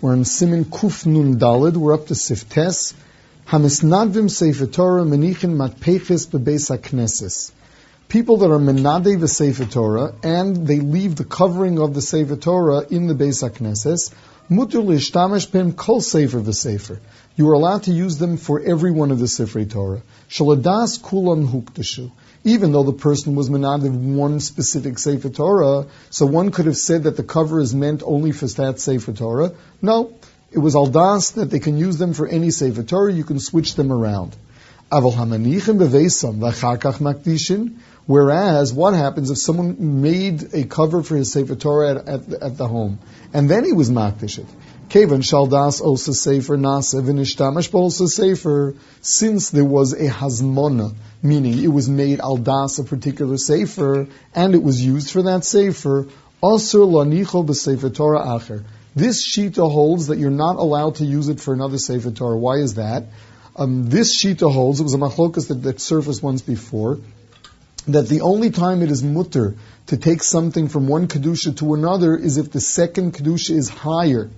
We're in Simin Kuf Nun Dalid. We're up to Siftes. Hamisnadvim Sefer Torah menichin matpeches bebeis knesses. People that are menade the Sefer Torah and they leave the covering of the Sefer Torah in the Beis HaKnesses, mutur lishtamish pem kol Sefer v'Sefer. You are allowed to use them for every one of the Sefer Torah. Shaladas kulam hukdashu even though the person was menad of one specific Sefer Torah, so one could have said that the cover is meant only for that Sefer Torah. No, it was aldas that they can use them for any Sefer Torah, you can switch them around. Aval hamanichim bevesam v'chakach makdishin. Whereas, what happens if someone made a cover for his Sefer Torah at, at, at the home, and then he was makdish it? Kevan Shaldas Osa Sefer Nasa Vinishtamash also Sefer, since there was a Hazmona, meaning it was made al das a particular sefer, and it was used for that sefer. Asur lanicho b'sefer Torah acher. This shita holds that you're not allowed to use it for another sefer Torah. Why is that? Um, this shita holds. It was a machlokas that, that surfaced once before. That the only time it is mutter to take something from one kedusha to another is if the second kedusha is higher.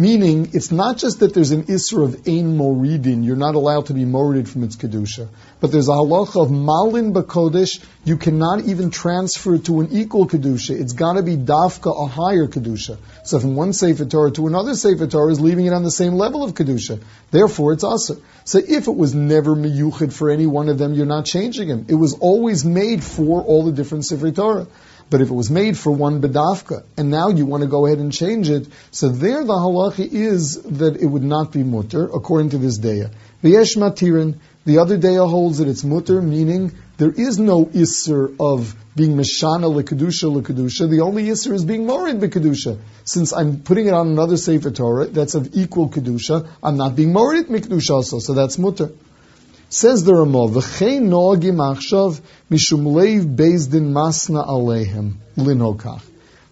Meaning, it's not just that there's an isra of ein moridin, you're not allowed to be morided from its kedusha, but there's a halacha of malin bakodesh, you cannot even transfer it to an equal kedusha. It's got to be dafka, a higher kedusha. So from one sefer Torah to another sefer Torah is leaving it on the same level of kedusha. Therefore, it's aser. So if it was never miyuchid for any one of them, you're not changing them. It was always made for all the different sefer Torah. But if it was made for one bedavka, and now you want to go ahead and change it, so there the halacha is that it would not be mutter, according to this daya. V'yesh matirin, the other daya holds that it's mutter, meaning there is no isser of being meshana lekadusha lekadusha. The only isser is being morid bekadusha. Since I'm putting it on another sefer Torah that's of equal kedusha, I'm not being morid mikdusha also, so that's mutter. Says the Ramah, "V'chein noagim achshav mishum leiv bezdin masna alehem linokach."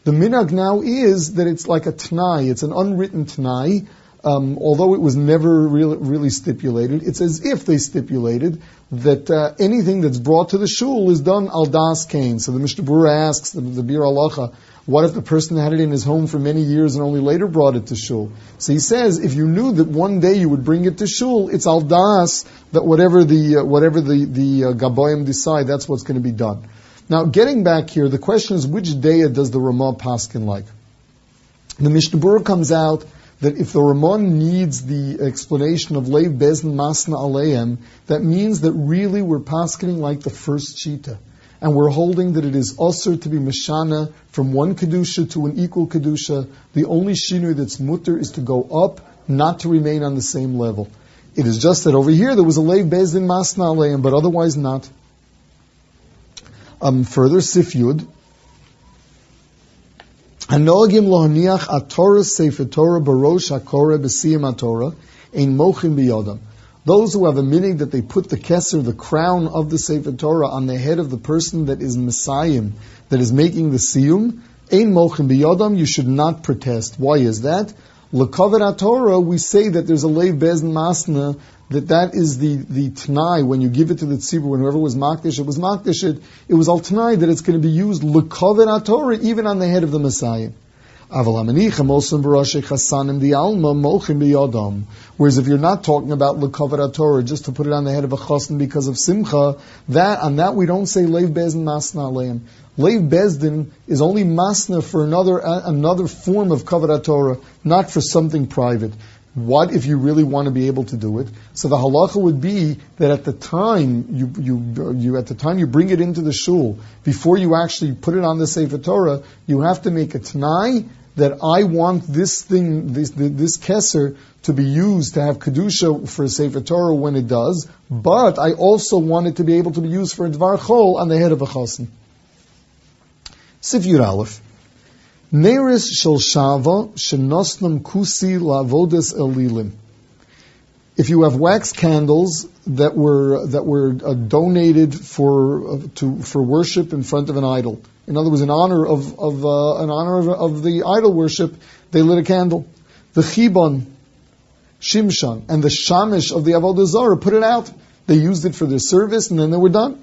The minhag now is that it's like a t'nai, it's an unwritten t'nai, um, although it was never really, really, stipulated. It's as if they stipulated that uh, anything that's brought to the shul is done al das kain. So the Mishnah Berurah asks the, the Biur Halacha, what if the person had it in his home for many years and only later brought it to shul? So he says, if you knew that one day you would bring it to shul, it's al das that whatever the uh, whatever the the uh, gaboyim decide, that's what's going to be done. Now, getting back here, the question is, which day does the Ramah paskin like? The Mishnah Berurah comes out that if the Ramah needs the explanation of Leiv Bezin Masna Aleim, that means that really we're paskening like the first Shita and we're holding that it is also to be mashana from one kedusha to an equal kedusha. The only shinu that's mutter is to go up, not to remain on the same level. It is just that over here there was a leiv bezdin masna aleim, but otherwise not. Um, further, sifyud. Lohaniach atorah sefer Torah barosh hakore b'siyam atorah ein mochin biyodam. Those who have a meaning that they put the keser, the crown of the Sefer Torah, on the head of the person that is mesayem, that is making the siyum, ein mochin biyodam, you should not protest. Why is that? Lekavet Torah, we say that there's a leiv bezn masna, that that is the, the t'nai, when you give it to the tzibur, when whoever was makdish, it was makdish, it, it was al t'nai that it's going to be used lekavet Torah, even on the head of the mesayem. Whereas if you're not talking about lekavet Torah, just to put it on the head of a chassan because of simcha, that on that we don't say leiv bezdin masna leim. Leiv bezdin is only masna for another uh, another form of kavat Torah, not for something private. What if you really want to be able to do it? So the halacha would be that at the time you, you, you at the time you bring it into the shul, before you actually put it on the Sefer Torah, you have to make a t'nai that I want this thing, this, this keser, to be used to have kedusha for a Sefer Torah when it does, but I also want it to be able to be used for a dvar chol on the head of a chassan. Sif Aleph. Neris shel shava shenosnam kusi lavodes elilim. If you have wax candles that were that were uh, donated for uh, to for worship in front of an idol, in other words, in honor of, of uh, in honor of, of, the idol worship, they lit a candle. The chibon, shimshan, and the shamish of the avodah zarah put it out. They used it for their service, and then they were done.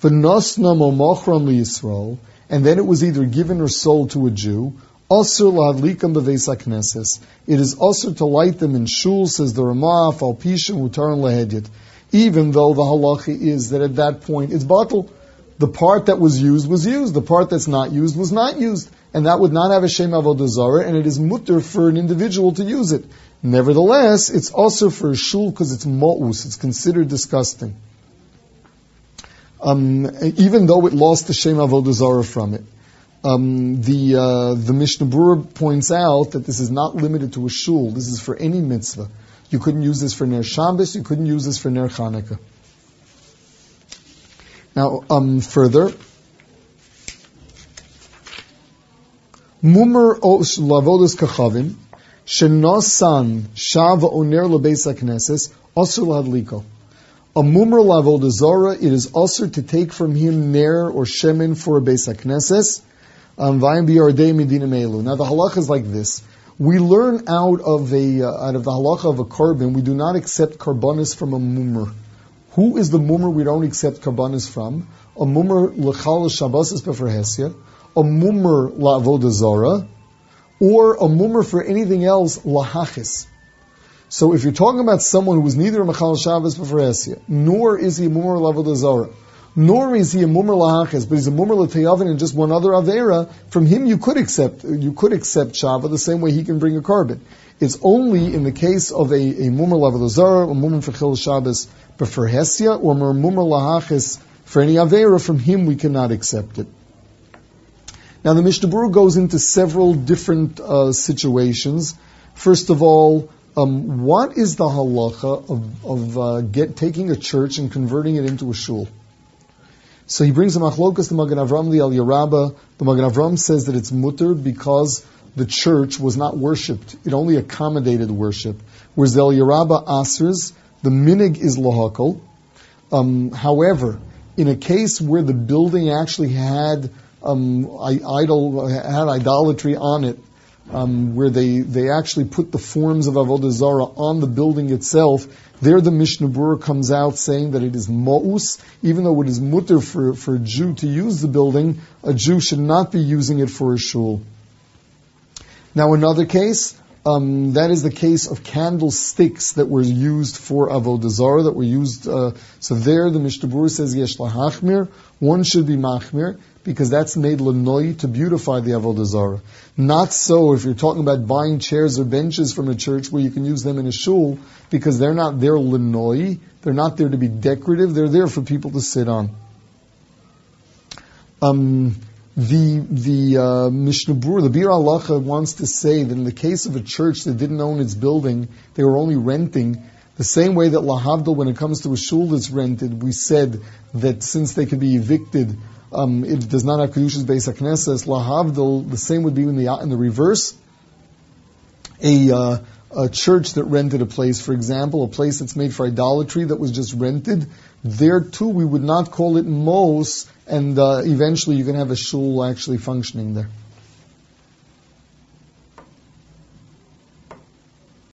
V'nosna momochram Yisrael, and then it was either given or sold to a Jew. Also knesses. It is also to light them in shul, says the Ramah, falpisha mutaran lehedyet. Even though the halacha is that at that point it's bottle. The part that was used was used. The part that's not used was not used. And that would not have a shem avodah and it is mutter for an individual to use it. Nevertheless, it's also for a shul because it's mo'us. It's considered disgusting. Um, even though it lost the Shem Avodah from it. Um, the uh, the Mishnah Berurah points out that this is not limited to a shul. This is for any mitzvah. You couldn't use this for Ner Shabbos. You couldn't use this for Ner Chanukah. Now, um, further, Mumar lavodas kachavim shenosan shava oner lebeis hakneses osur lahadliko. A mumar lavodazora, it is also to take from him ner or shemen for a beis um, now the halacha is like this. We learn out of a uh, out of the halacha of a korban, we do not accept karbanis from a mummer. Who is the mummer we don't accept karbanis from? A mummer lechal shabbasis beferhesia, a mummer lavodazara, or a mummer for anything else lahachis. So if you're talking about someone who is neither a machal shabbos beferhesia, nor is he a mummer lavodazara, nor is he a mumar lahaches, but he's a mumar latayavin and just one other avera. From him, you could accept you could accept shava the same way he can bring a korban. It's only in the case of a, a mumar lavalazar, a mumar for chil shabbos, but for hesia or mumar lahaches for any avera, from him we cannot accept it. Now the Mishnah Berurah goes into several different uh, situations. First of all, um, what is the halacha of, of uh, get, taking a church and converting it into a shul? So he brings a machlokas to Magen Avram the Eliyah Rabbah. The Magen Avram says that it's mutter because the church was not worshipped; it only accommodated worship. Whereas the Eliyah Rabbah asers, the minig is lahakol. Um, however, in a case where the building actually had um, idol had idolatry on it, um, where they, they actually put the forms of Avodah Zarah on the building itself. There the Mishnah Berurah comes out saying that it is Ma'us, even though it is mutter for, for a Jew to use the building, a Jew should not be using it for a shul. Now another case, um, that is the case of candlesticks that were used for avodah zarah, that were used. Uh, so there, the Mishnah Berurah says yesh. One should be machmir because that's made lanoi to beautify the avodah zarah. Not so if you're talking about buying chairs or benches from a church where you can use them in a shul because they're not there lanoi. They're not there to be decorative. They're there for people to sit on. Um, the the uh, Mishnah Berurah, the Biur Halacha wants to say that in the case of a church that didn't own its building, they were only renting. The same way that Lahavdil, when it comes to a shul that's rented, we said that since they could be evicted, um, it does not have kedushas beis haknesses. Lahavdil, the same would be in the in the reverse. A uh, a church that rented a place, for example, a place that's made for idolatry that was just rented, there too we would not call it mos, and uh, eventually you can have a shul actually functioning there.